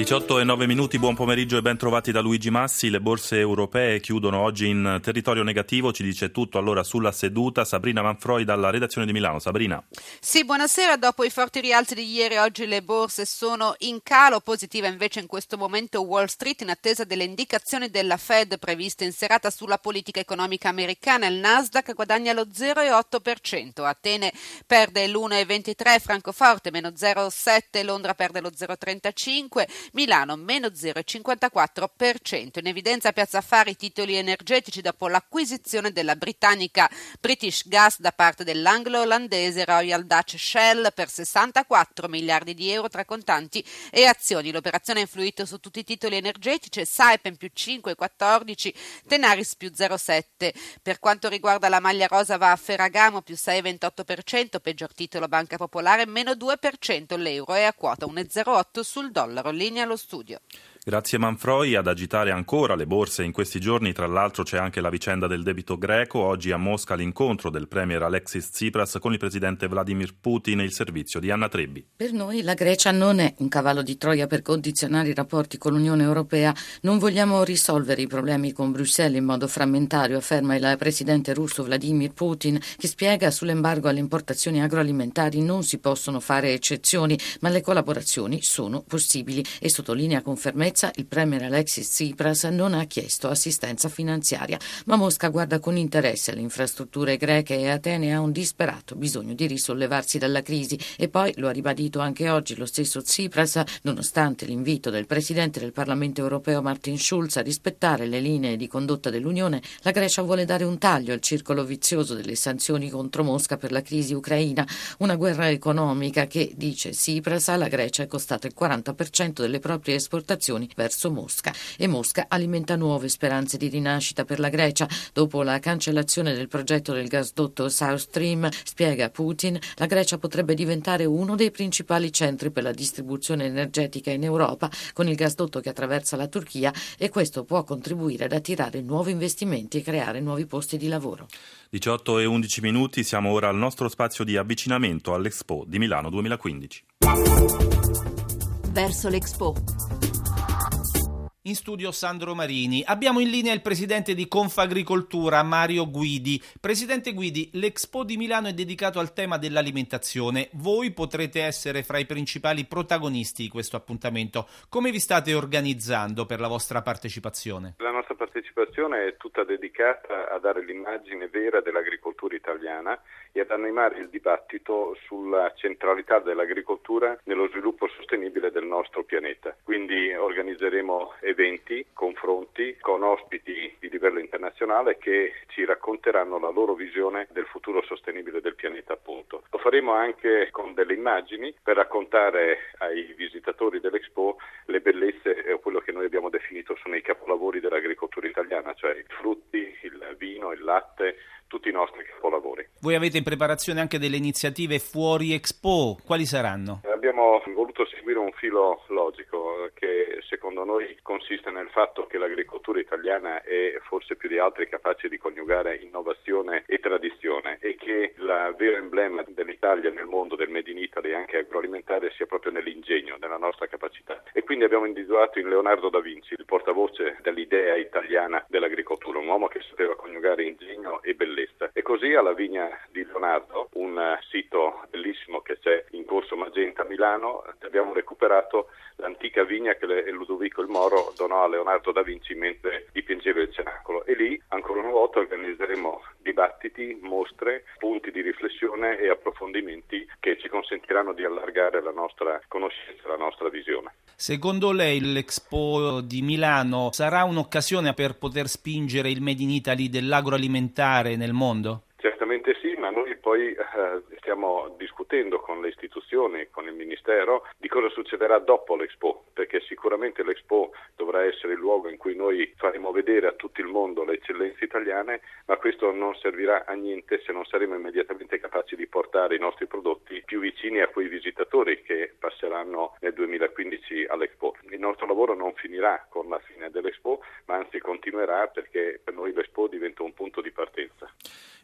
18 e 9 minuti, buon pomeriggio e ben trovati da Luigi Massi. Le borse europee chiudono oggi in territorio negativo, ci dice tutto allora sulla seduta. Sabrina Manfroi dalla redazione di Milano. Sabrina. Sì, buonasera. Dopo i forti rialzi di ieri, oggi le borse sono in calo. Positiva invece in questo momento Wall Street in attesa delle indicazioni della Fed previste in serata sulla politica economica americana. Il Nasdaq guadagna lo 0,8%, Atene perde l'1,23%, Francoforte meno 0,7%, Londra perde lo 0,35%. Milano meno 0,54%. In evidenza Piazza Affari titoli energetici dopo l'acquisizione della britannica British Gas da parte dell'anglo-olandese Royal Dutch Shell per 64 miliardi di euro tra contanti e azioni. L'operazione ha influito su tutti i titoli energetici, Saipem più 5,14, Tenaris più 0,7. Per quanto riguarda la maglia rosa va a Ferragamo più 6,28%, peggior titolo Banca Popolare meno 2%, l'euro è a quota 1,08 sul dollaro. Linea allo studio. Grazie Manfroi. Ad agitare ancora le borse in questi giorni, tra l'altro c'è anche la vicenda del debito greco. Oggi a Mosca l'incontro del premier Alexis Tsipras con il presidente Vladimir Putin e il servizio di Anna Trebbi. Per noi la Grecia non è un cavallo di Troia per condizionare i rapporti con l'Unione Europea. Non vogliamo risolvere i problemi con Bruxelles in modo frammentario, afferma il presidente russo Vladimir Putin, che spiega sull'embargo alle importazioni agroalimentari non si possono fare eccezioni, ma le collaborazioni sono possibili e sottolinea con fermezza sicurezza, il premier Alexis Tsipras non ha chiesto assistenza finanziaria, ma Mosca guarda con interesse alle infrastrutture greche e Atene ha un disperato bisogno di risollevarsi dalla crisi. E poi, lo ha ribadito anche oggi lo stesso Tsipras, nonostante l'invito del presidente del Parlamento europeo Martin Schulz a rispettare le linee di condotta dell'Unione, la Grecia vuole dare un taglio al circolo vizioso delle sanzioni contro Mosca per la crisi ucraina, una guerra economica che, dice Tsipras, alla Grecia è costata il 40% delle proprie esportazioni migrazioni verso Mosca e Mosca alimenta nuove speranze di rinascita per la Grecia dopo la cancellazione del progetto del gasdotto South Stream, spiega Putin, la Grecia potrebbe diventare uno dei principali centri per la distribuzione energetica in Europa con il gasdotto che attraversa la Turchia e questo può contribuire ad attirare nuovi investimenti e creare nuovi posti di lavoro. 18 e 11 minuti, siamo ora al nostro spazio di avvicinamento all'Expo di Milano 2015. Verso l'Expo. In studio Sandro Marini. Abbiamo in linea il presidente di Confagricoltura, Mario Guidi. Presidente Guidi, l'Expo di Milano è dedicato al tema dell'alimentazione. Voi potrete essere fra i principali protagonisti di questo appuntamento. Come vi state organizzando per la vostra partecipazione? La nostra partecipazione è tutta dedicata a dare l'immagine vera dell'agricoltura italiana e ad animare il dibattito sulla centralità dell'agricoltura nello sviluppo sostenibile del nostro pianeta. Quindi organizzeremo confronti con ospiti di livello internazionale che ci racconteranno la loro visione del futuro sostenibile del pianeta appunto. Lo faremo anche con delle immagini per raccontare ai visitatori dell'Expo le bellezze e quello che noi abbiamo definito sono i capolavori dell'agricoltura italiana, cioè i frutti, il vino, il latte, tutti i nostri capolavori. Voi avete in preparazione anche delle iniziative fuori Expo, quali saranno? Abbiamo voluto seguire un filo logico secondo noi consiste nel fatto che l'agricoltura italiana è forse più di altri capace di coniugare innovazione e tradizione e che il vero emblema dell'Italia nel mondo del Made in Italy anche agroalimentare sia proprio nell'ingegno, nella nostra capacità. E quindi abbiamo individuato in Leonardo da Vinci, il portavoce dell'idea italiana dell'agricoltura, un uomo che sapeva coniugare ingegno e bellezza. E così alla Vigna di Leonardo, un sito bellissimo che c'è in Corso Magenta a Milano, abbiamo recuperato l'antica vigna che Ludovico il Moro donò a Leonardo da Vinci mentre dipingeva il cenacolo. E lì, ancora una volta, organizzeremo dibattiti, mostre, punti di riflessione e approfondimenti che ci consentiranno di allargare la nostra conoscenza, la nostra visione. Secondo lei l'Expo di Milano sarà un'occasione per poter spingere il Made in Italy dell'agroalimentare nel mondo? Assolutamente sì, ma noi poi eh, stiamo discutendo con le istituzioni, con il Ministero, di cosa succederà dopo l'Expo, perché sicuramente l'Expo dovrà essere il luogo in cui noi faremo vedere a tutto il mondo le eccellenze italiane, ma questo non servirà a niente se non saremo immediatamente capaci di portare i nostri prodotti più vicini a quei visitatori che passeranno nel 2015 all'Expo. Il nostro lavoro non finirà con la fine dell'Expo, ma anzi continuerà perché per noi l'Expo diventa un punto di partenza.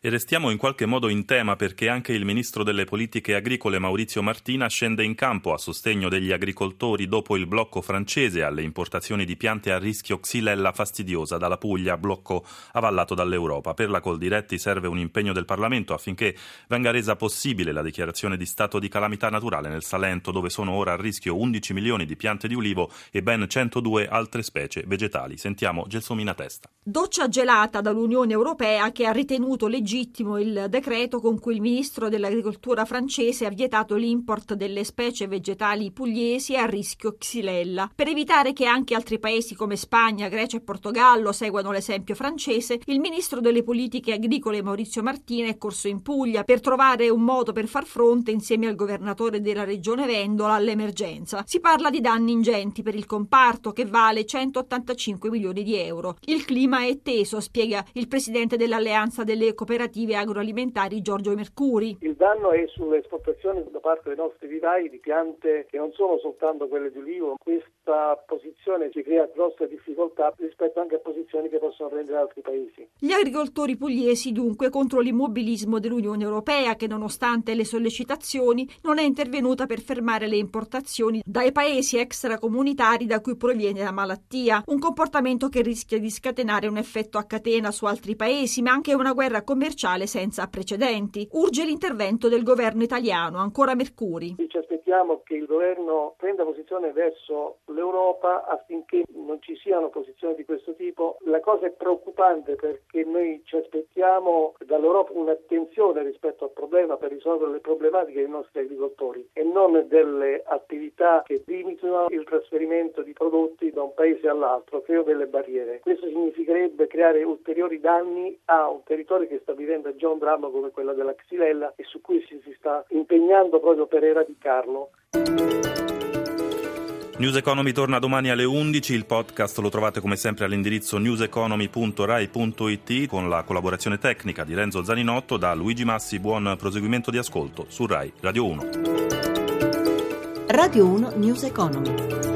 E restiamo in qualche modo in tema perché anche il ministro delle politiche agricole Maurizio Martina scende in campo a sostegno degli agricoltori dopo il blocco francese alle importazioni di piante a rischio xylella fastidiosa dalla Puglia, blocco avallato dall'Europa. Per la Coldiretti serve un impegno del Parlamento affinché venga resa possibile la dichiarazione di stato di calamità naturale nel Salento, dove sono ora a rischio 11 milioni di piante di ulivo e ben 102 altre specie vegetali. Sentiamo Gelsomina Testa. Doccia gelata dall'Unione Europea che ha ritenuto legittimo legittimo il decreto con cui il ministro dell'agricoltura francese ha vietato l'import delle specie vegetali pugliesi a rischio xylella. Per evitare che anche altri paesi come Spagna, Grecia e Portogallo seguano l'esempio francese, il ministro delle politiche agricole Maurizio Martina è corso in Puglia per trovare un modo per far fronte insieme al governatore della regione Vendola all'emergenza. Si parla di danni ingenti per il comparto che vale 185 milioni di euro. Il clima è teso, spiega il presidente dell'Alleanza delle cooperative cooperative agroalimentari Giorgio Mercuri. Il danno è sulle esportazioni da parte dei nostri vivai di piante che non sono soltanto quelle di ulivo. Questa posizione ci crea grosse difficoltà rispetto anche a posizioni che possono prendere altri paesi. Gli agricoltori pugliesi dunque contro l'immobilismo dell'Unione Europea che nonostante le sollecitazioni non è intervenuta per fermare le importazioni dai paesi extracomunitari da cui proviene la malattia, un comportamento che rischia di scatenare un effetto a catena su altri paesi, ma anche una guerra commerciale commerciale senza precedenti. Urge l'intervento del governo italiano, ancora Mercuri. Ci aspettiamo che il governo prenda posizione verso l'Europa affinché non ci siano posizioni di questo tipo. La cosa è preoccupante perché noi ci aspettiamo dall'Europa un'attenzione rispetto al problema per risolvere le problematiche dei nostri agricoltori e non delle attività che limitano il trasferimento di prodotti da un paese all'altro, creo delle barriere. Questo significherebbe creare ulteriori danni a un territorio che sta vivendo già un dramma come quello della Xylella e su cui si, si sta impegnando proprio per eradicarlo. News Economy torna domani alle 11, il podcast lo trovate come sempre all'indirizzo newseconomy.rai.it con la collaborazione tecnica di Renzo Zaninotto da Luigi Massi, buon proseguimento di ascolto su Rai Radio 1. Radio 1 News Economy.